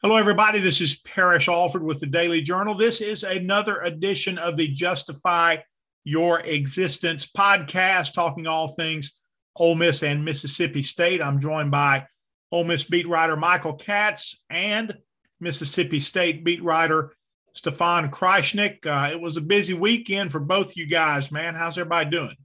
Hello, everybody. This is Parrish Alford with the Daily Journal. This is another edition of the Justify Your Existence podcast, talking all things Ole Miss and Mississippi State. I'm joined by Ole Miss beat writer Michael Katz and Mississippi State beat writer Stefan Krajisnik. Uh, it was a busy weekend for both you guys, man. How's everybody doing?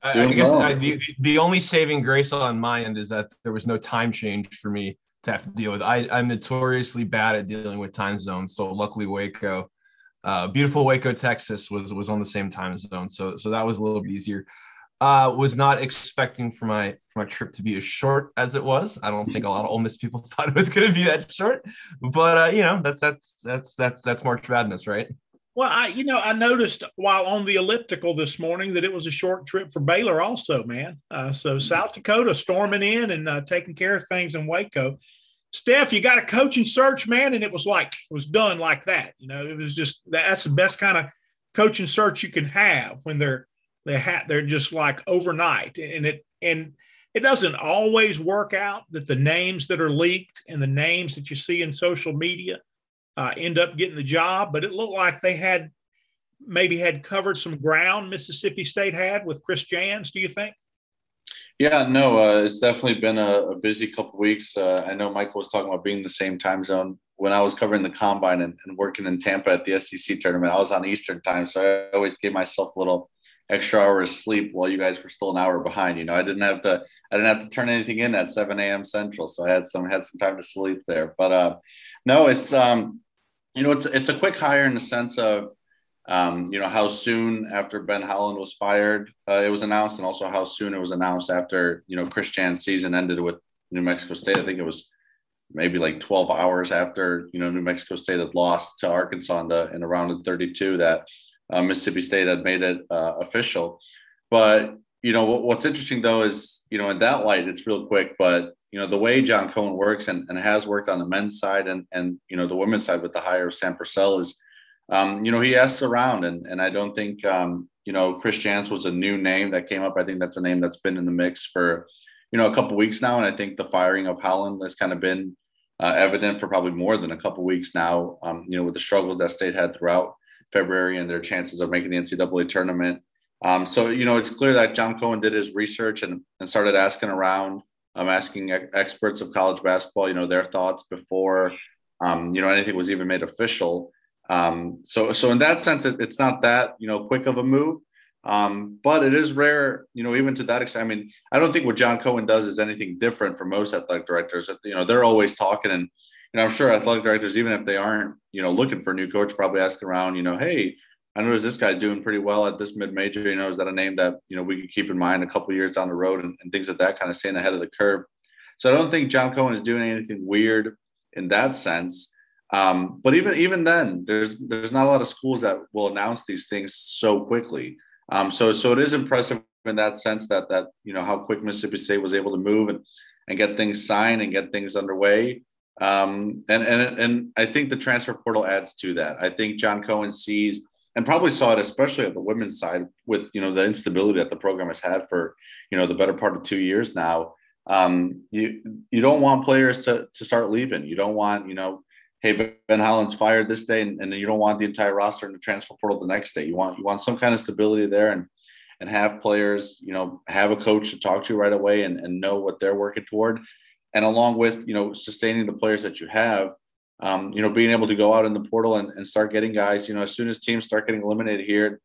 I, I guess I, the, the only saving grace on my end is that there was no time change for me to have to deal with. I, I'm notoriously bad at dealing with time zones. So luckily Waco, uh, beautiful Waco, Texas was was on the same time zone. So so that was a little bit easier. Uh, was not expecting for my for my trip to be as short as it was. I don't think a lot of Ole Miss people thought it was going to be that short, but uh, you know that's that's that's that's that's March Madness, right? Well, I you know I noticed while on the elliptical this morning that it was a short trip for Baylor also, man. Uh, so mm-hmm. South Dakota storming in and uh, taking care of things in Waco. Steph, you got a coaching search, man, and it was like it was done like that. You know, it was just that's the best kind of coaching search you can have when they're they ha- they're just like overnight, and it and it doesn't always work out that the names that are leaked and the names that you see in social media uh, end up getting the job. But it looked like they had maybe had covered some ground Mississippi State had with Chris Jans. Do you think? Yeah, no, uh, it's definitely been a, a busy couple weeks. Uh, I know Michael was talking about being in the same time zone. When I was covering the combine and, and, working in Tampa at the SEC tournament, I was on Eastern time, so I always gave myself a little extra hour of sleep while you guys were still an hour behind. You know, I didn't have to I didn't have to turn anything in at 7 a.m. Central, so I had some had some time to sleep there. But uh, no, it's um, you know, it's it's a quick hire in the sense of, um, you know, how soon after Ben Howland was fired uh, it was announced, and also how soon it was announced after you know Chris Jan's season ended with New Mexico State. I think it was maybe like 12 hours after you know New Mexico State had lost to Arkansas in the in round of 32 that uh, Mississippi State had made it uh, official. But you know what, what's interesting though is you know in that light it's real quick, but you know the way John Cohen works and, and has worked on the men's side and and you know the women's side with the hire of Sam Purcell is, um, you know he asks around and and I don't think um, you know Chris Jans was a new name that came up. I think that's a name that's been in the mix for you know a couple weeks now, and I think the firing of Howland has kind of been uh, evident for probably more than a couple weeks now. Um, you know with the struggles that state had throughout February and their chances of making the NCAA tournament. Um, so you know it's clear that John Cohen did his research and, and started asking around I'm asking experts of college basketball, you know, their thoughts before, um, you know, anything was even made official. Um, so, so in that sense, it, it's not that you know quick of a move, um, but it is rare, you know, even to that extent. I mean, I don't think what John Cohen does is anything different from most athletic directors. You know, they're always talking, and you know, I'm sure athletic directors, even if they aren't, you know, looking for a new coach, probably asking around, you know, hey, I noticed this guy's doing pretty well at this mid major. You know, is that a name that you know we could keep in mind a couple years down the road and, and, things like that, kind of staying ahead of the curve. So I don't think John Cohen is doing anything weird in that sense. Um, but even even then, there's there's not a lot of schools that will announce these things so quickly. Um, so so it is impressive in that sense that that you know how quick Mississippi State was able to move and and get things signed and get things underway. Um, and and and I think the transfer portal adds to that. I think John Cohen sees and probably saw it especially at the women's side with you know the instability that the program has had for you know the better part of two years now. Um, you you don't want players to to start leaving. You don't want you know, hey Ben Howland's fired this day, and, and you don't want the entire roster in the transfer portal the next day. You want you want some kind of stability there, and and have players you know have a coach to talk to right away and, and know what they're working toward, and along with you know sustaining the players that you have um, you know, being able to go out in the portal and, and start getting guys, you know, as soon as teams start getting eliminated here,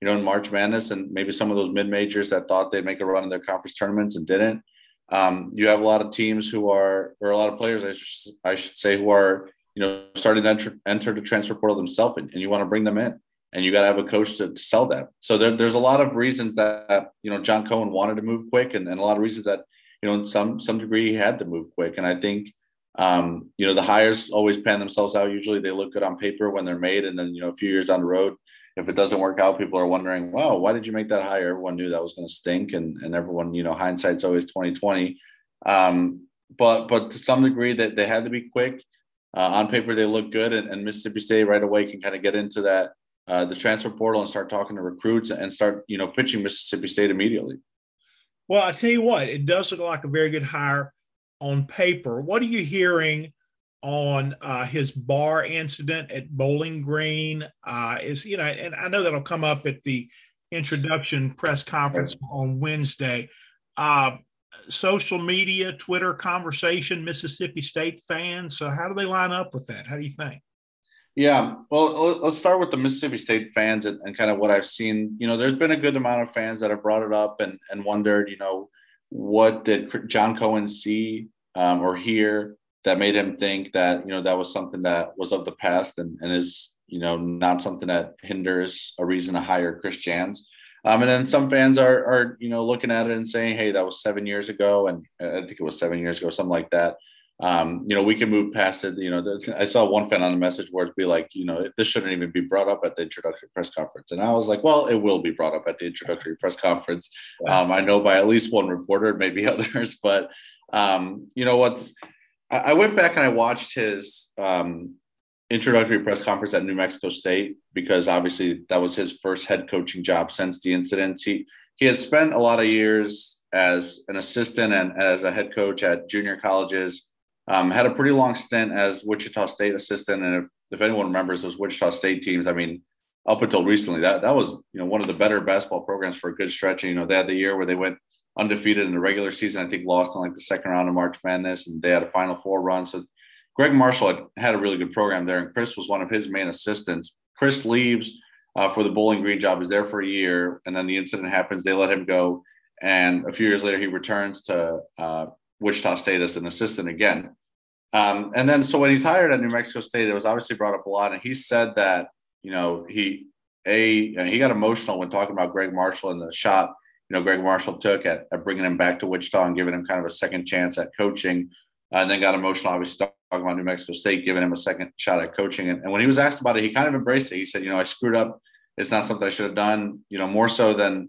you know, in March Madness and maybe some of those mid majors that thought they'd make a run in their conference tournaments and didn't. Um, you have a lot of teams who are, or a lot of players, I should, I should say, who are, you know, starting to enter, enter the transfer portal themselves and, and you want to bring them in and you got to have a coach to, to sell that. So there, there's a lot of reasons that, you know, John Cohen wanted to move quick and, and a lot of reasons that, you know, in some, some degree he had to move quick. And I think, um, you know, the hires always pan themselves out. Usually they look good on paper when they're made. And then, you know, a few years down the road, if it doesn't work out, people are wondering, wow, why did you make that hire? Everyone knew that was going to stink. And, and everyone, you know, hindsight's always 2020. Um, but, but to some degree that they, they had to be quick uh, on paper, they look good and, and Mississippi state right away can kind of get into that, uh, the transfer portal and start talking to recruits and start, you know, pitching Mississippi state immediately. Well, I tell you what, it does look like a very good hire on paper. What are you hearing on uh, his bar incident at Bowling Green? Uh, is you know, and I know that'll come up at the introduction press conference on Wednesday. Uh, social media, Twitter conversation, Mississippi State fans. So, how do they line up with that? How do you think? Yeah, well, let's start with the Mississippi State fans and, and, kind of what I've seen. You know, there's been a good amount of fans that have brought it up and, and wondered, you know, what did John Cohen see um, or hear that made him think that, you know, that was something that was of the past and, and is, you know, not something that hinders a reason to hire Chris Jans. Um, and then some fans are, are, you know, looking at it and saying, hey, that was seven years ago. And I think it was seven years ago, something like that um, you know, we can move past it. You know, I saw one fan on the message board be like, you know, this shouldn't even be brought up at the introductory press conference. And I was like, well, it will be brought up at the introductory press conference. Um, I know by at least one reporter, maybe others, but um, you know what's, I, went back and I watched his um, introductory press conference at New Mexico State because obviously that was his first head coaching job since the incident. He he had spent a lot of years as an assistant and as a head coach at junior colleges um, had a pretty long stint as Wichita State assistant, and if, if anyone remembers those Wichita State teams, I mean, up until recently, that that was you know one of the better basketball programs for a good stretch. And, you know, they had the year where they went undefeated in the regular season. I think lost in like the second round of March Madness, and they had a Final Four run. So Gregg Marshall had, had a really good program there, and Chris was one of his main assistants. Chris leaves uh, for the Bowling Green job, is there for a year, and then the incident happens. They let him go, and a few years later, he returns to uh, Wichita State as an assistant again. Um, and then, so when he's hired at New Mexico State, it was obviously brought up a lot. And he said that, you know, he, a, he got emotional when talking about Gregg Marshall and the shot, you know, Gregg Marshall took at, at bringing him back to Wichita and giving him kind of a second chance at coaching. Uh, and then got emotional, obviously, talking about New Mexico State, giving him a second shot at coaching. And, and when he was asked about it, he kind of embraced it. He said, you know, I screwed up. It's not something I should have done, you know, more so than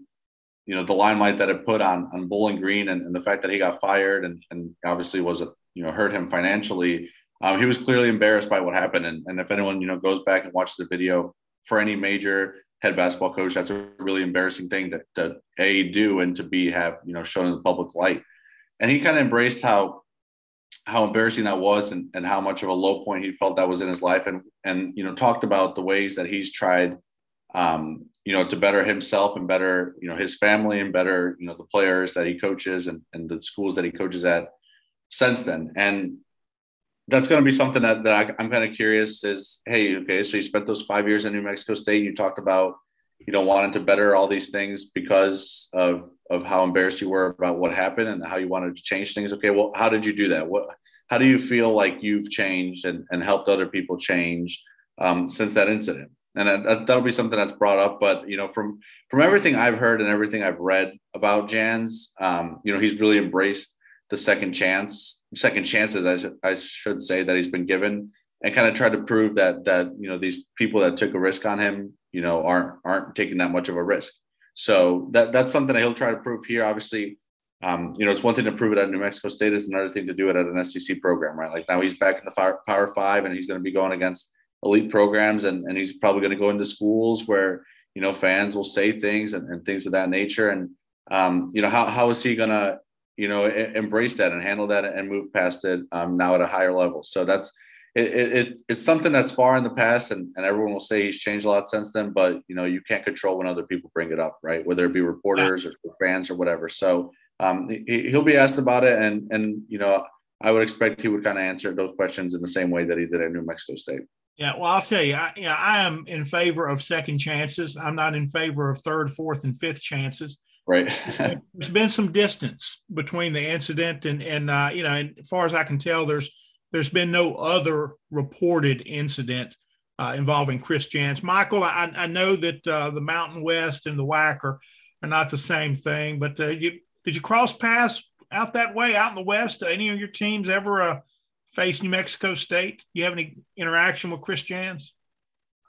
you know the limelight that it put on on Bowling Green and, and the fact that he got fired and, and obviously was a you know hurt him financially. Um, he was clearly embarrassed by what happened, and, and if anyone you know goes back and watches the video for any major head basketball coach, that's a really embarrassing thing to, to a do and to b have you know shown in the public light. And he kind of embraced how how embarrassing that was and, and how much of a low point he felt that was in his life and and you know talked about the ways that he's tried um, you know to better himself and better you know his family and better you know the players that he coaches and, and the schools that he coaches at since then. And that's going to be something that, that I, am kind of curious is, hey, okay, so you spent those five years in New Mexico State. You talked about, you know, wanting to better all these things because of of how embarrassed you were about what happened and how you wanted to change things. Okay, well, how did you do that? What how do you feel like you've changed and, and helped other people change um, since that incident? And that, that'll be something that's brought up. But you know, from from everything I've heard and everything I've read about Jans, um, you know, he's really embraced the second chance, second chances, I, sh- I should say, that he's been given, and kind of tried to prove that that you know these people that took a risk on him, you know, aren't aren't taking that much of a risk. So that that's something that he'll try to prove here. Obviously, um, you know, it's one thing to prove it at New Mexico State; it's another thing to do it at an SEC program, right? Like now he's back in the Power Five, and he's going to be going against elite programs, and and he's probably going to go into schools where you know fans will say things and, and things of that nature, and um, you know how how is he going to you know, embrace that and handle that and move past it um, now at a higher level. So that's it, it, it's something that's far in the past, and, and everyone will say he's changed a lot since then. But you know, you can't control when other people bring it up, right? Whether it be reporters or fans or whatever. So um, he, he'll be asked about it, and and you know, I would expect he would kind of answer those questions in the same way that he did at New Mexico State. Yeah, well, I'll tell you, I, you know, I am in favor of second chances. I'm not in favor of third, fourth, and fifth chances. Right. there's been some distance between the incident and and uh, you know, and as far as I can tell, there's there's been no other reported incident uh, involving Chris Jans. Michael, I, I know that uh, the Mountain West and the WAC are, are not the same thing, but uh, you did you cross paths out that way out in the West? Any of your teams ever uh, face New Mexico State? You have any interaction with Chris Jans?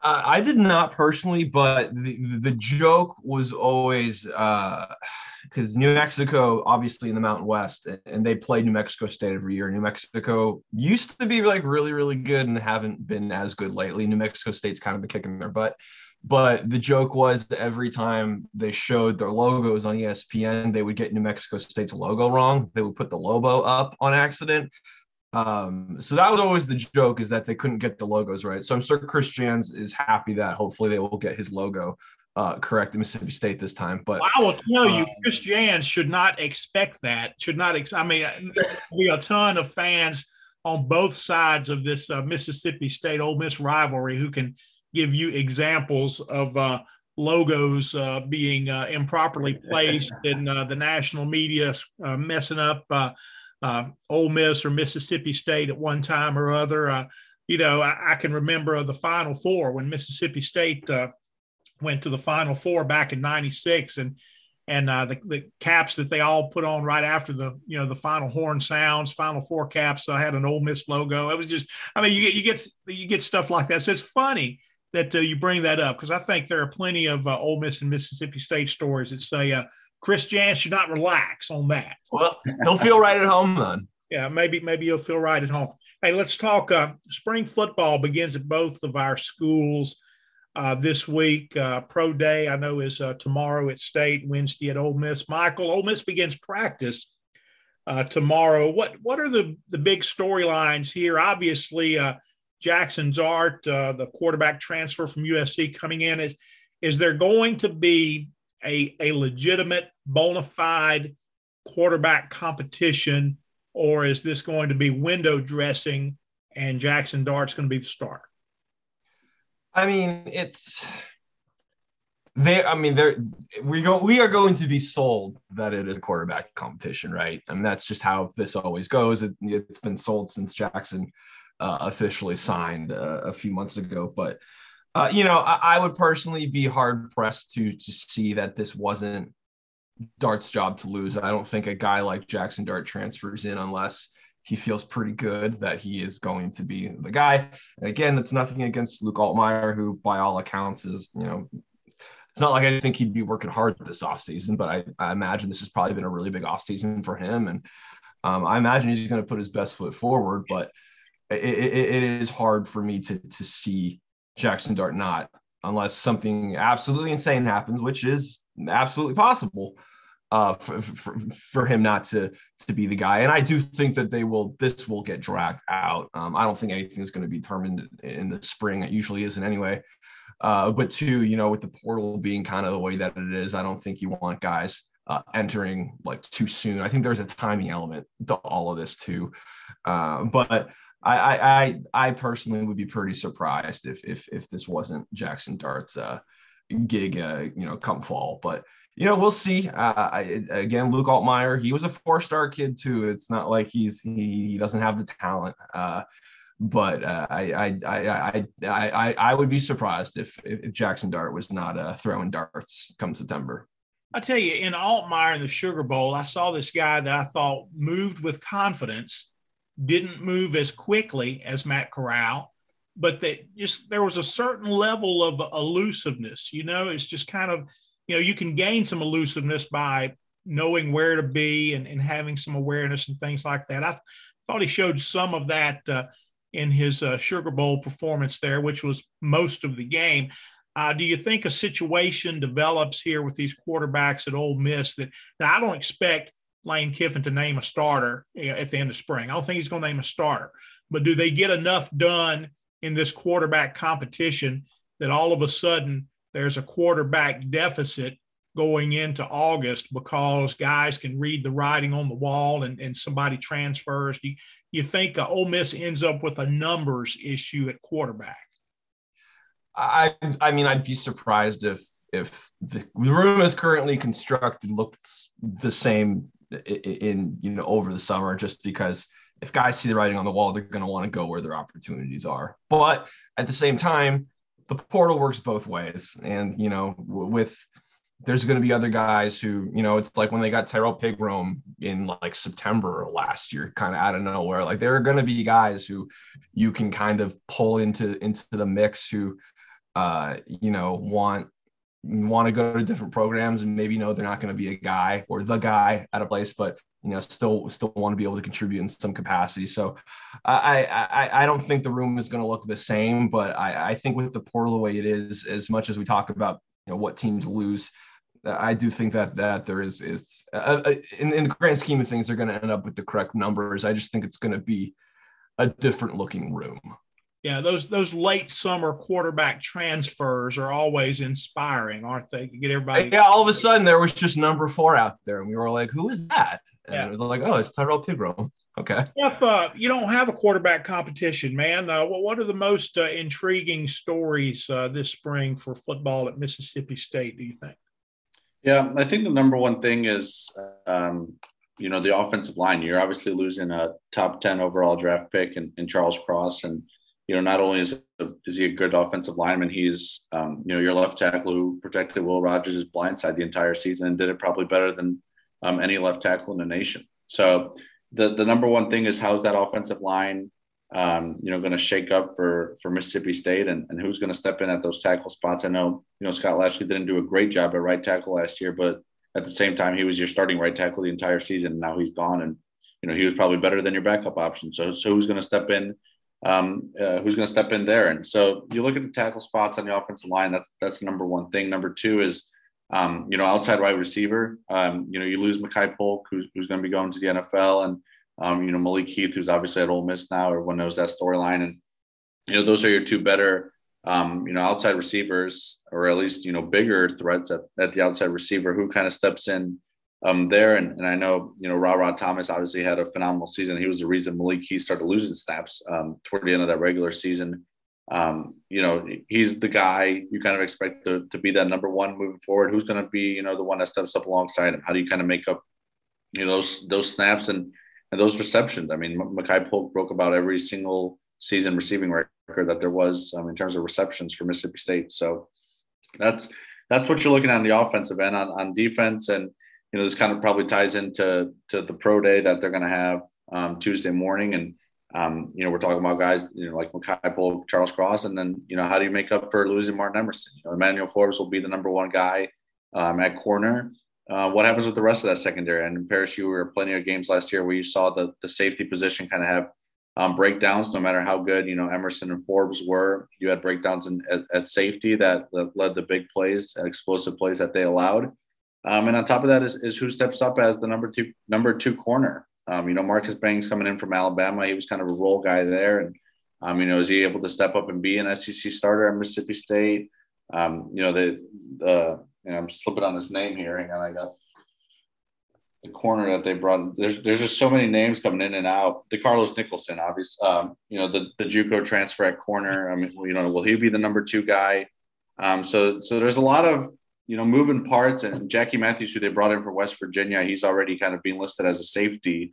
I did not personally, but the, the joke was always because uh, New Mexico, obviously in the Mountain West, and they play New Mexico State every year. New Mexico used to be like really, really good and haven't been as good lately. New Mexico State's kind of been kicking their butt. but the joke was that every time they showed their logos on espn they would get new mexico state's logo wrong they would put the logo up on accident um, so that was always the joke is that they couldn't get the logos right so i'm sure chris jans is happy that hopefully they will get his logo uh, correct in Mississippi State this time. But I will tell you, um, Chris Jans should not expect that. Should not. Ex- I mean, be a ton of fans on both sides of this uh, Mississippi State Ole Miss rivalry who can give you examples of uh, logos uh, being uh, improperly placed in uh, the national media, uh, messing up uh, Ole Miss or Mississippi State at one time or other. you know, I, I, can remember the Final Four when Mississippi State went to the Final Four back in '96, and and uh, the, the caps that they all put on right after the you know the final horn sounds, Final Four caps. I had an Ole Miss logo. It was just, I mean, you get you get you get stuff like that. So it's funny that uh, you bring that up because I think there are plenty of uh, Ole Miss and Mississippi State stories that say uh, Chris Jans should not relax on that. Well, he'll feel right at home then. Yeah, maybe maybe you'll feel right at home. Hey, let's talk. Uh, spring football begins at both of our schools uh, this week. Uh, pro day, I know, is uh, tomorrow at State, Wednesday at Ole Miss. Michael, Ole Miss begins practice uh, tomorrow. What what are the the big storylines here? Obviously, uh, Jackson Dart, uh, the quarterback transfer from USC, coming in. Is is there going to be a a legitimate, bona fide quarterback competition, or is this going to be window dressing? And Jackson Dart's going to be the starter. I mean, it's they. I mean, they're we go. We are going to be sold that it is a quarterback competition, right? I mean, that's just how this always goes. It, has been sold since Jackson uh, officially signed uh, a few months ago, but. Uh, you know, I, I would personally be hard pressed to to see that this wasn't Dart's job to lose. I don't think a guy like Jackson Dart transfers in unless he feels pretty good that he is going to be the guy. And again, that's nothing against Luke Altmyer, who by all accounts is, you know, it's not like I think he'd be working hard this offseason, but I, I imagine this has probably been a really big offseason for him. And um, I imagine he's going to put his best foot forward, but it, it, it is hard for me to, to see Jackson Dart not, unless something absolutely insane happens, which is absolutely possible uh, for, for, for, him not to to be the guy. And I do think that they will. This will get dragged out. Um, I don't think anything is going to be determined in the spring. It usually isn't anyway. Uh, but two, you know, with the portal being kind of the way that it is, I don't think you want guys uh, entering like too soon. I think there's a timing element to all of this too. Uh, but I, I I personally would be pretty surprised if if if this wasn't Jackson Dart's uh, gig, uh, you know, come fall. But you know, we'll see. Uh, I, again, Luke Altmyer, he was a four-star kid too. It's not like he's he, he doesn't have the talent. Uh, but uh, I, I, I, I, I, I would be surprised if, if Jackson Dart was not uh, throwing darts come September. I tell you, in Altmyer in the Sugar Bowl, I saw this guy that I thought moved with confidence, didn't move as quickly as Matt Corral, but that just there was a certain level of elusiveness. You know, it's just kind of you know, you can gain some elusiveness by knowing where to be and, and having some awareness and things like that. I thought he showed some of that uh, in his uh, Sugar Bowl performance there, which was most of the game. Uh, do you think a situation develops here with these quarterbacks at Ole Miss that, that I don't expect Lane Kiffin to name a starter at the end of spring? I don't think he's going to name a starter, but do they get enough done in this quarterback competition that all of a sudden there's a quarterback deficit going into August because guys can read the writing on the wall and, and somebody transfers. Do you, you think uh, Ole Miss ends up with a numbers issue at quarterback? I I mean I'd be surprised if if the room is currently constructed looks the same in, you know over the summer just because if guys see the writing on the wall they're going to want to go where their opportunities are. But at the same time, the portal works both ways. And, you know, with there's going to be other guys who, you know, it's like when they got Tyrrell Pigrome in like September last year, kind of out of nowhere. Like there are going to be guys who you can kind of pull into into the mix who, uh, you know, want want to go to different programs and maybe know they're not going to be a guy or the guy at a place, but you know, still still want to be able to contribute in some capacity. So I I, I don't think the room is going to look the same, but I, I think with the portal the way it is, as much as we talk about you know what teams lose, I do think that that there is is uh, uh in, in the grand scheme of things, they're going to end up with the correct numbers. I just think it's going to be a different looking room. Yeah, those those late summer quarterback transfers are always inspiring, aren't they? You get everybody. Yeah, all of a sudden there was just number four out there, and we were like, "Who is that?" And yeah. it was like, "Oh, it's Tyrrell Pigrome." Okay. If uh, you don't have a quarterback competition, man, uh, well, what are the most uh, intriguing stories uh, this spring for football at Mississippi State? Do you think? Yeah, I think the number one thing is, um, you know, the offensive line. You're obviously losing a top ten overall draft pick in, in Charles Cross, and you know, not only is is he a good offensive lineman, he's um, you know your left tackle who protected Will Rogers' blindside the entire season and did it probably better than um, any left tackle in the nation. So the the number one thing is how's that offensive line, um, you know, going to shake up for for Mississippi State and, and who's going to step in at those tackle spots. I know you know Scott Lashley didn't do a great job at right tackle last year, but at the same time he was your starting right tackle the entire season. And now he's gone, and you know he was probably better than your backup option. So so who's going to step in? Um, uh, who's going to step in there? And so you look at the tackle spots on the offensive line. That's that's number one thing. Number two is um, you know, outside wide receiver, um, you know, you lose Makai Polk, who's, who's going to be going to the NFL, and um, you know, Malik Heath, who's obviously at Ole Miss now. Everyone knows that storyline, and you know, those are your two better, um, you know, outside receivers, or at least you know, bigger threats at, at the outside receiver. Who kind of steps in um, there? And, and I know you know, Rara Thomas obviously had a phenomenal season. He was the reason Malik Heath started losing snaps um, toward the end of that regular season um, you know, he's the guy you kind of expect to, to be that number one moving forward. Who's going to be, you know, the one that steps up alongside him? How do you kind of make up, you know, those those snaps and and those receptions? I mean, Makai Polk broke about every single season receiving record that there was um, in terms of receptions for Mississippi State. So that's that's what you're looking at on the offensive end on, on defense, and you know, this kind of probably ties into to the pro day that they're going to have um, Tuesday morning and um, you know, we're talking about guys, you know, like Makai Polk, Charles Cross, and then, you know, how do you make up for losing Martin Emerson? You know, Emmanuel Forbes will be the number one guy um, at corner. Uh, what happens with the rest of that secondary? And in Parrish, you were plenty of games last year where you saw the the safety position kind of have um, breakdowns. No matter how good you know Emerson and Forbes were, you had breakdowns in, at, at safety that, that led to big plays, explosive plays that they allowed. Um, and on top of that is, is who steps up as the number two number two corner. Um, you know, Marcus Banks coming in from Alabama, he was kind of a role guy there. And, um, you know, is he able to step up and be an SEC starter at Mississippi State? Um, you know, the, the, you know, I'm slipping on his name here. and I got the corner that they brought. There's there's just so many names coming in and out. The Carlos Nicholson, obviously, um, you know, the the JUCO transfer at corner. I mean, you know, will he be the number two guy? Um, so so there's a lot of you know moving parts. And Jackie Matthews, who they brought in from West Virginia, he's already kind of being listed as a safety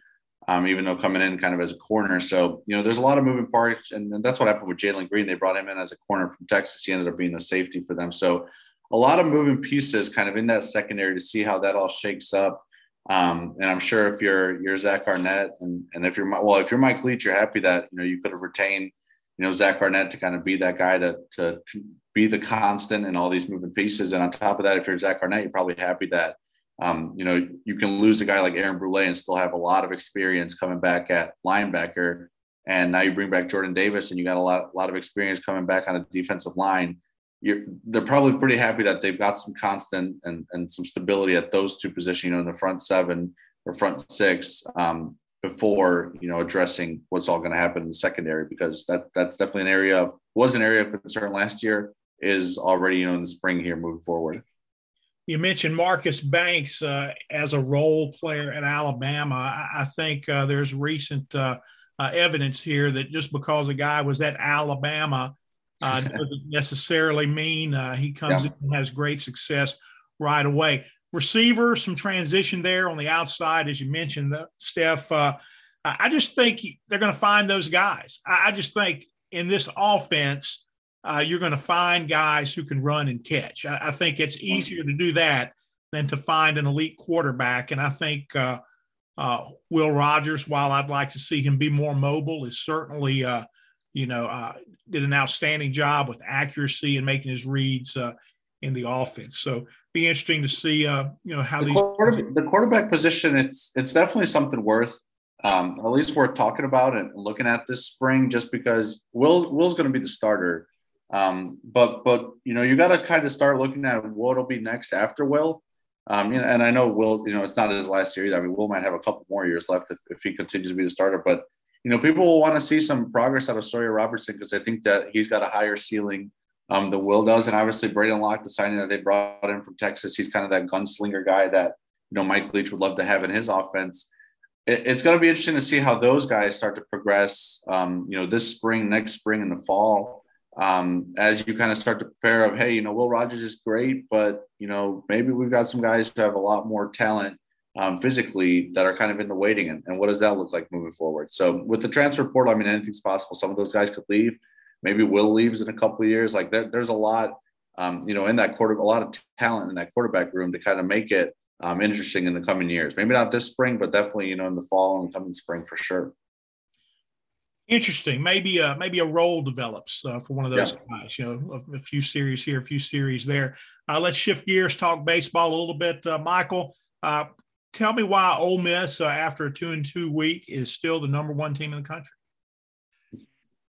um, even though coming in kind of as a corner. So, you know, there's a lot of moving parts. And, and that's what happened with Jalen Green. They brought him in as a corner from Texas. He ended up being a safety for them. So, a lot of moving pieces kind of in that secondary to see how that all shakes up. Um, and I'm sure if you're you're Zach Arnett and and if you're well, if you're Mike Leach, you're happy that you know you could have retained you know Zach Arnett to kind of be that guy to to be the constant in all these moving pieces. And on top of that, if you're Zach Arnett, you're probably happy that um, you know, you can lose a guy like Aaron Brule and still have a lot of experience coming back at linebacker. And now you bring back Jordan Davis and you got a lot, a lot of experience coming back on a defensive line. You're, they're probably pretty happy that they've got some constant and, and some stability at those two positions, you know, in the front seven or front six um, before, you know, addressing what's all going to happen in the secondary, because that that's definitely an area of, was an area of concern last year is already, you know, in the spring here moving forward you mentioned Marcus Banks uh, as a role player at Alabama. I, I think uh, there's recent uh, uh evidence here that just because a guy was at Alabama uh, doesn't necessarily mean uh, he comes yeah. in and has great success right away. Receiver, some transition there on the outside, as you mentioned, Steph. I just think they're going to find those guys. I, I just think in this offense, uh, you're going to find guys who can run and catch. I, I, think it's easier to do that than to find an elite quarterback. And I think uh, uh, Will Rogers, while I'd like to see him be more mobile, is certainly, uh, you know, uh, did an outstanding job with accuracy and making his reads uh, in the offense. So be interesting to see, uh, you know, how the these quarterback, the quarterback position. It's it's definitely something worth um, at least worth talking about and looking at this spring, just because Will Will's going to be the starter. Um, but but you know you got to kind of start looking at what'll be next after Will. Um, you know, and I know Will, you know, it's not his last year. I mean, Will might have a couple more years left if, if he continues to be the starter. But you know, people will want to see some progress out of Sawyer Robertson because I think that he's got a higher ceiling um, than Will does. And obviously, Braedyn Locke, the signing that they brought in from Texas, he's kind of that gunslinger guy that you know Mike Leach would love to have in his offense. It, it's going to be interesting to see how those guys start to progress. Um, you know, this spring, next spring, in the fall um, as you kind of start to prepare of, hey, you know, Will Rogers is great, but you know, maybe we've got some guys who have a lot more talent um, physically that are kind of in the waiting, and, and what does that look like moving forward? So with the transfer portal, I mean, anything's possible. Some of those guys could leave. Maybe Will leaves in a couple of years. Like there, there's a lot, um, you know, in that quarter, a lot of talent in that quarterback room to kind of make it um, interesting in the coming years. Maybe not this spring, but definitely, you know, in the fall and coming spring for sure interesting. Maybe a maybe a role develops uh, for one of those yeah. guys. You know, a, a, few series here, a few series there. Uh, let's shift gears, talk baseball a little bit. Uh, Michael, uh, tell me why Ole Miss, uh, after a two and two week, is still the number one team in the country.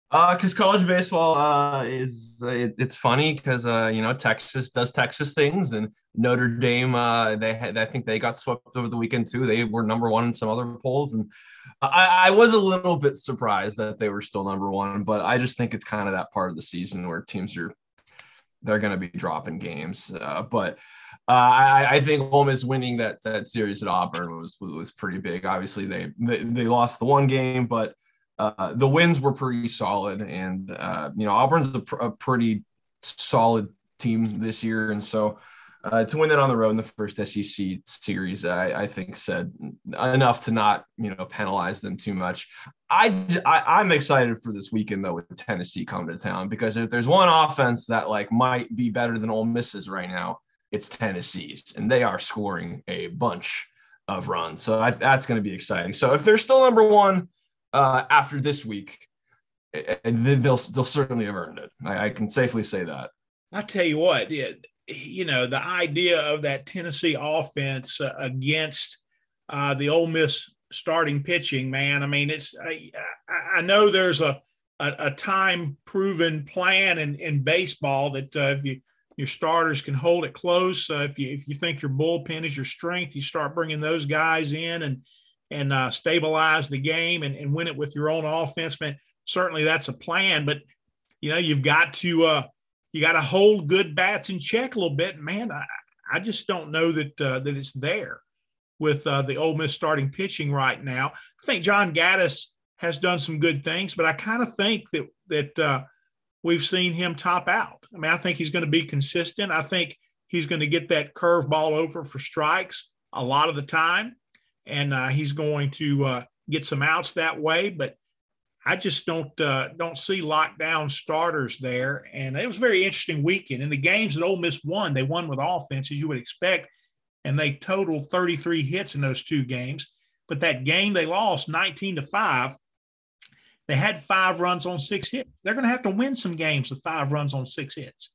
Because uh, college baseball uh, is it, it's funny because uh, you know Texas does Texas things and Notre Dame they had I think they got swept over the weekend too. They were number one in some other polls and I, I, was a little bit surprised that they were still number one, but I just think it's kind of that part of the season where teams are they're going to be dropping games. Uh, but uh, I, I, think Ole Miss winning that that series at Auburn was was pretty big. Obviously, they they, they lost the one game, but uh, the wins were pretty solid, and uh, you know Auburn's a, pr- a pretty solid team this year, and so uh, to win it on the road in the first SEC series, I, I, think said enough to not you know penalize them too much. I, I am excited for this weekend though with Tennessee coming to town because if there's one offense that like might be better than Ole Miss's right now, it's Tennessee's, and they are scoring a bunch of runs. So I, that's going to be exciting. So if they're still number one uh, after this week, eh, they'll they'll certainly have earned it. I, I can safely say that. I tell you what, yeah, you know, the idea of that Tennessee offense uh, against uh, the Ole Miss starting pitching, man. I mean, it's I, I know there's a a, a time proven plan in, in baseball that uh, if you your starters can hold it close. Uh, if you if you think your bullpen is your strength, you start bringing those guys in and and uh, stabilize the game and, and win it with your own offense. Man, certainly that's a plan, but you know you've got to uh, you got to hold good bats in check a little bit. Man, I, I just don't know that uh, that it's there with uh, the Ole Miss starting pitching right now. I think John Gaddis has done some good things, but I kind of think that that uh, we've seen him top out. I mean, I think he's going to be consistent. I think he's going to get that curveball over for strikes a lot of the time, and uh, he's going to uh, get some outs that way. But I just don't uh, don't see lockdown starters there. And it was a very interesting weekend. In the games that Ole Miss won, they won with offense, as you would expect, and they totaled 33 hits in those two games. But that game they lost 19 to five. They had five runs on six hits. They're going to have to win some games with five runs on six hits.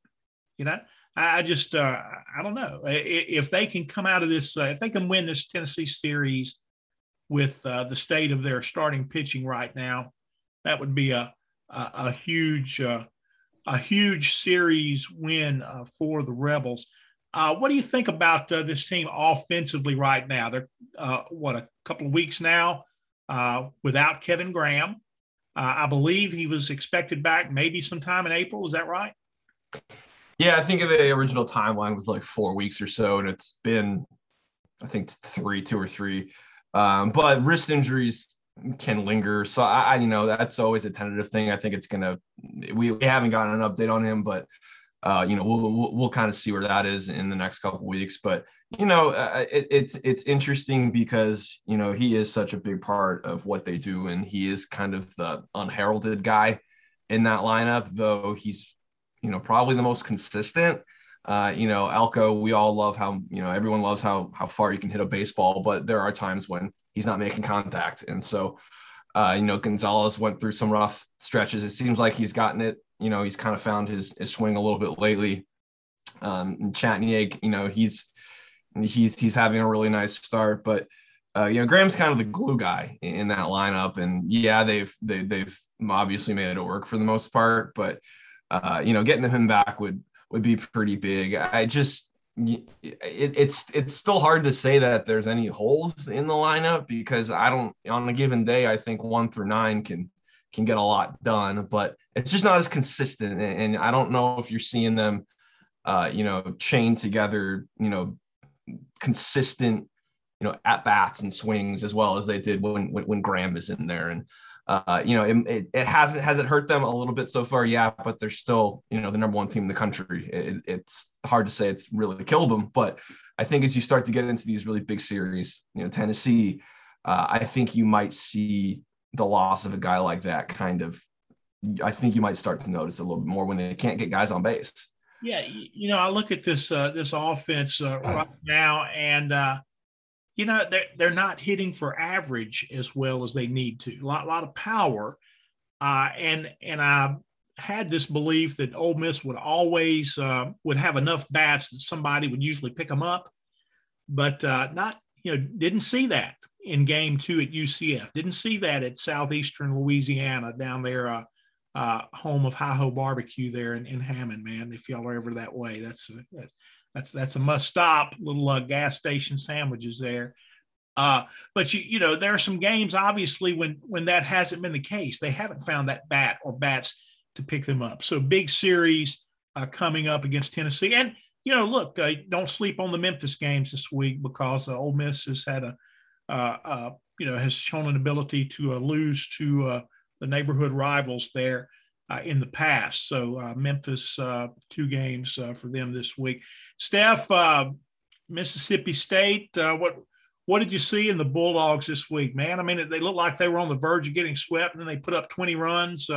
You know, I just uh, I don't know if they can come out of this. Uh, if they can win this Tennessee series with uh, the state of their starting pitching right now that would be a a, a huge uh, a huge series win uh, for the Rebels. Uh, what do you think about this team offensively right now? They're what a couple of weeks now without Kevin Graham. I believe he was expected back maybe sometime in April. Is that right? Yeah, I think the original timeline was like four weeks or so, and it's been, I think, three, two or three. Um, but wrist injuries can linger. So I, I, you know, that's always a tentative thing. I think it's gonna. We, we haven't gotten an update on him, but uh, you know, we'll we'll, we'll kind of see where that is in the next couple weeks. But you know, uh, it, it's it's interesting because you know he is such a big part of what they do, and he is kind of the unheralded guy in that lineup. Though he's you know probably the most consistent. Uh, you know, Elko, we all love how, you know, everyone loves how how far you can hit a baseball, but there are times when he's not making contact. And so, uh, you know, Gonzalez went through some rough stretches. It seems like he's gotten it. You know, he's kind of found his his swing a little bit lately. Um, and you know, he's he's he's having a really nice start, but uh, you know, Graham's kind of the glue guy in that lineup, and yeah, they've they, they've obviously made it work for the most part, but uh, you know, getting him back would would be pretty big. I just it, it's it's still hard to say that there's any holes in the lineup because I don't on a given day I think one through nine can can get a lot done, but it's just not as consistent. And I don't know if you're seeing them, uh, you know, chain together, you know, consistent, you know, at bats and swings as well as they did when when, when Graham is in there. And uh, you know, it, it, it, hasn't has it hurt them a little bit so far, yeah, but they're still you know the number one team in the country. It, it's hard to say it's really killed them, but I think as you start to get into these really big series, you know, Tennessee, uh, I think you might see the loss of a guy like that kind of. I think you might start to notice a little bit more when they can't get guys on base. Yeah, you know, I look at this uh, this offense uh, right now, and uh, you know they're they're not hitting for average as well as they need to. A lot, lot of power, uh, and and I had this belief that Ole Miss would always uh, would have enough bats that somebody would usually pick them up, but uh, not you know didn't see that in Game Two at UCF. Didn't see that at Southeastern Louisiana down there. Uh, uh, home of Hi Ho Barbecue there in, in Hammond, man. If y'all are ever that way, that's that's that's that's a must stop. Little uh, gas station sandwiches there. Uh, but you you know there are some games obviously when when that hasn't been the case. They haven't found that bat or bats to pick them up. So big series uh, coming up against Tennessee, and you know look, uh, don't sleep on the Memphis games this week because uh, Ole Miss has had a uh, uh, you know has shown an ability to uh, lose to uh, the neighborhood rivals there in the past. So uh, Memphis, uh, two games uh, for them this week. Steph, uh, Mississippi State, uh, what what did you see in the Bulldogs this week, man? I mean, they looked like they were on the verge of getting swept, and then they put up 20 runs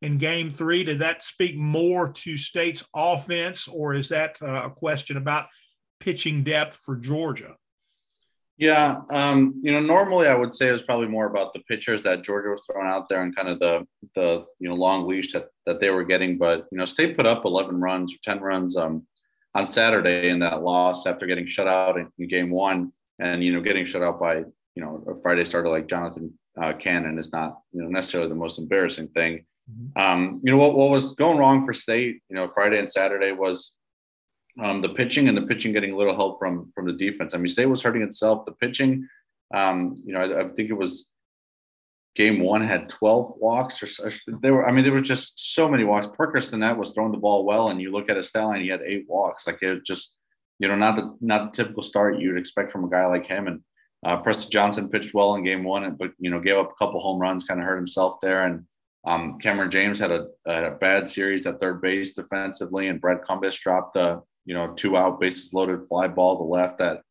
in Game Three. Did that speak more to State's offense, or is that a question about pitching depth for Georgia? Yeah, um, you know, normally I would say it was probably more about the pitchers that Georgia was throwing out there and kind of the the you know long leash that that they were getting. But you know, State put up 11 runs or 10 runs um, on Saturday in that loss after getting shut out in, in, Game One, and you know, getting shut out by you know a Friday starter like Jonathan uh, Cannon is not you know necessarily the most embarrassing thing. Mm-hmm. Um, you know what what was going wrong for State? You know, Friday and Saturday was um, the pitching and the pitching getting a little help from from the defense. I mean, State was hurting itself. The pitching, um, you know, I, I, think it was game one had 12 walks or, there were. I mean, there was just so many walks. Parker Stinnett was throwing the ball well, and you look at his and he had eight walks. Like it just, you know, not the not the typical start you'd expect from a guy like him. And uh, Preston Johnson pitched well in game one, but you know, gave up a couple home runs, kind of hurt himself there, and. Um, Cameron James had a, a bad series at third base defensively, and Brad Cumbest dropped a, you know, two out, bases loaded, fly ball to left that,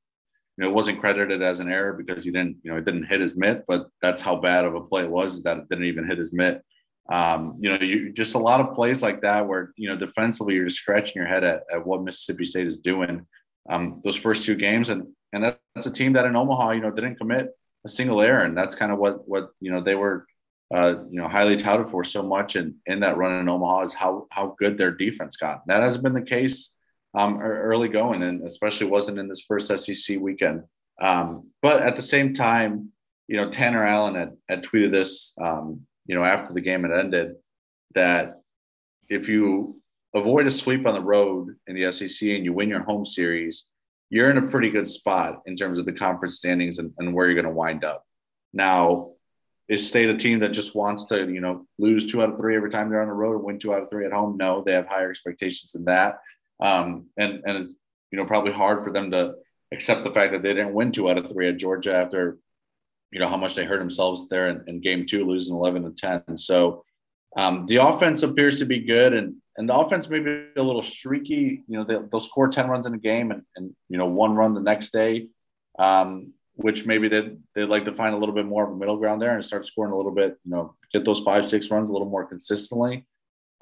you know, it wasn't credited as an error because he didn't, you know, it didn't hit his mitt, but that's how bad of a play it was is that it didn't even hit his mitt. Um, you know, you just a lot of plays like that where, you know, defensively you're just scratching your head at, at what Mississippi State is doing um, those first two games. And, and that's a team that in Omaha, you know, didn't commit a single error. And that's kind of what, what, you know, they were, uh, you know, highly touted for so much in, in that run in Omaha is how, how good their defense got. That hasn't been the case um, early going, and especially wasn't in this first SEC weekend. Um, but at the same time, you know, Tanner Allen had, had tweeted this, um, you know, after the game had ended, that if you avoid a sweep on the road in the SEC and you win your home series, you're in a pretty good spot in terms of the conference standings and, and where you're going to wind up. Now, is State a team that just wants to, you know, lose two out of three every time they're on the road and win two out of three at home? No, they have higher expectations than that. Um, and and it's you know probably hard for them to accept the fact that they didn't win two out of three at Georgia after you know how much they hurt themselves there in, in game two, losing eleven to ten. So um, the offense appears to be good, and and the offense may be a little streaky. You know they, will score ten runs in a game, and and you know one run the next day. Um, which maybe they they'd like to find a little bit more of a middle ground there and start scoring a little bit, you know, get those five, six runs a little more consistently,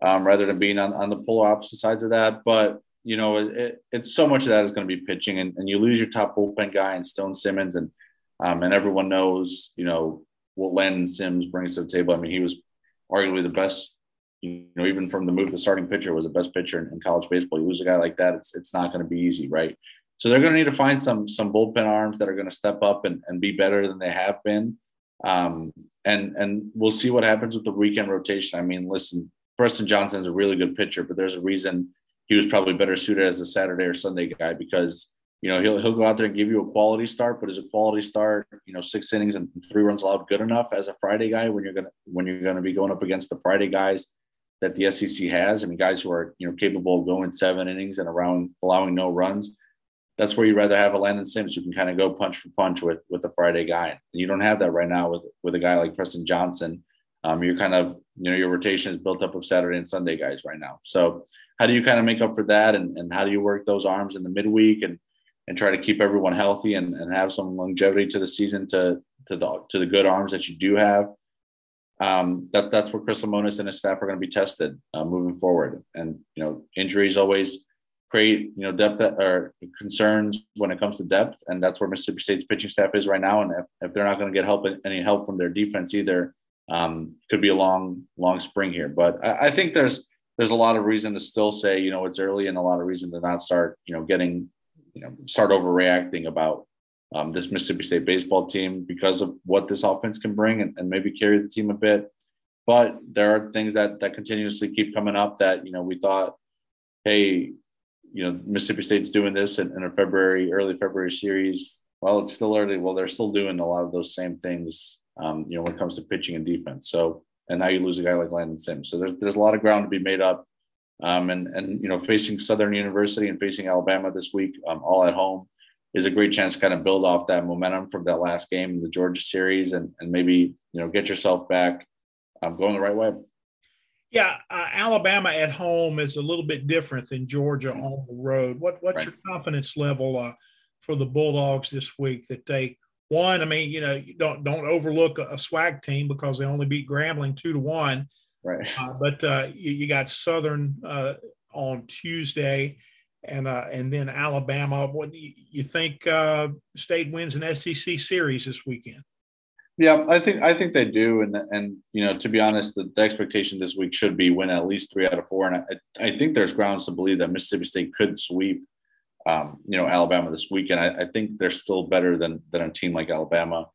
um, rather than being on, on the polar opposite sides of that. But you know, it, it's so much of that is going to be pitching, and, and you lose your top bullpen guy and Stone Simmons, and um, and everyone knows, you know, what Landon Sims brings to the table. I mean, he was arguably the best you know, even from the move, the starting pitcher was the best pitcher in, in college baseball. You lose a guy like that, it's it's not going to be easy, right? So they're going to need to find some some bullpen arms that are going to step up and, and be better than they have been. Um, and and we'll see what happens with the weekend rotation. I mean, listen, Preston Johnson is a really good pitcher, but there's a reason he was probably better suited as a Saturday or Sunday guy because you know he'll he'll go out there and give you a quality start, but is a quality start, you know, six innings and three runs allowed good enough as a Friday guy when you're gonna when you're gonna be going up against the Friday guys that the SEC has. I mean, guys who are you know capable of going seven innings and around allowing no runs. That's where you'd rather have a Landon Sims who can kind of go punch for punch with with a Friday guy. And you don't have that right now with with a guy like Preston Johnson. Um, you're kind of you know your rotation is built up of Saturday and Sunday guys right now. So how do you kind of make up for that, and, and how do you work those arms in the midweek and and try to keep everyone healthy and, and have some longevity to the season to to the to the good arms that you do have um, that that's where Chris Lemonis and his staff are going to be tested uh, moving forward. And you know, injuries always create you know depth or concerns when it comes to depth, and that's where Mississippi State's pitching staff is right now. And if, if they're not going to get help any help from their defense either, um, could be a long long spring here. But I, I think there's there's a lot of reason to still say you know it's early and a lot of reason to not start you know getting you know start overreacting about um, this Mississippi State baseball team because of what this offense can bring and, and, maybe carry the team a bit. But there are things that that continuously keep coming up that you know we thought, hey, you know Mississippi State's doing this in, in a February, early February series. Well, it's still early. Well, they're still doing a lot of those same things, um, you know, when it comes to pitching and defense. So, and now you lose a guy like Landon Sims. So there's there's a lot of ground to be made up. Um, and and you know, facing Southern University and facing Alabama this week, um, all at home is a great chance to kind of build off that momentum from that last game in the Georgia series and, and maybe, you know, get yourself back um, going the right way. Yeah, uh, Alabama at home is a little bit different than Georgia on the road. What what's right. your confidence level uh, for the Bulldogs this week that they one? I mean, you know, you don't don't overlook a, a SWAC team because they only beat Grambling two to one. Right. Uh, but uh, you, you, got Southern uh, on Tuesday, and uh, and then Alabama. What do you, you think? Uh, State wins an SEC series this weekend. Yeah, I think I think they do, and and you know, to be honest, the, the expectation this week should be win at least three out of four, and I, I think there's grounds to believe that Mississippi State could sweep, um, you know, Alabama this weekend. I, I think they're still better than than a team like Alabama,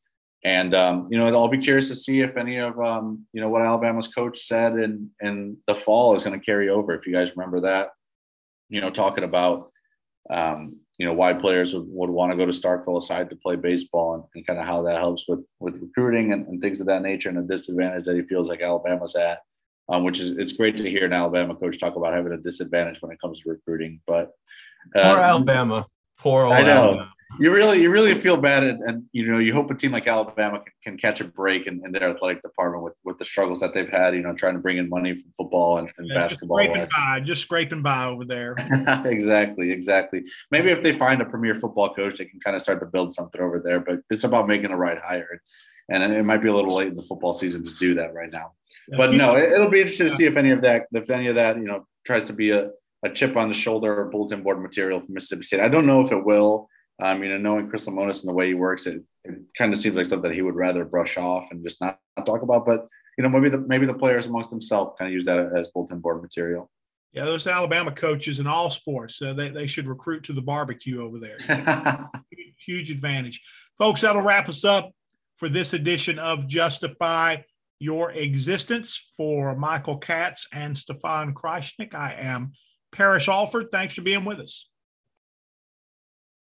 and um, you know, I'll be curious to see if any of um, you know what Alabama's coach said in in the fall is going to carry over. If you guys remember that, you know, talking about, um, you know, why players would, would want to go to Starkville aside to play baseball and, and kind of how that helps with, with recruiting and, and, things of that nature and the disadvantage that he feels like Alabama's at, um, which is, it's great to hear an Alabama coach talk about having a disadvantage when it comes to recruiting, but. Uh, Poor Alabama. Poor I know. You really you really feel bad and, and, you know you hope a team like alabama can, can catch a break in, in, their athletic department with, with the struggles that they've had you know trying to bring in money from football and, and yeah, basketball just scraping, by, just scraping by over there. Exactly exactly. Maybe if they find a premier football coach they can kind of start to build something over there but it's about making the right hire. And it might be a little late in the football season to do that right now. Yeah. but no it, will be interesting to see if any of that if any of that you know tries to be a, a chip on the shoulder or bulletin board material for mississippi state. I don't know if it will um, you know, knowing Chris Lemonis and the way he works, it, it kind of seems like something that he would rather brush off and just not, not talk about. But you know, maybe the maybe the players amongst themselves kind of use that as bulletin board material. Yeah, those Alabama coaches in all sports, uh, they, they should recruit to the barbecue over there. Huge advantage. Folks, that'll wrap us up for this edition of Justify Your Existence. For Michael Katz and Stefan Krajisnik, I am Parrish Alford. Thanks for being with us.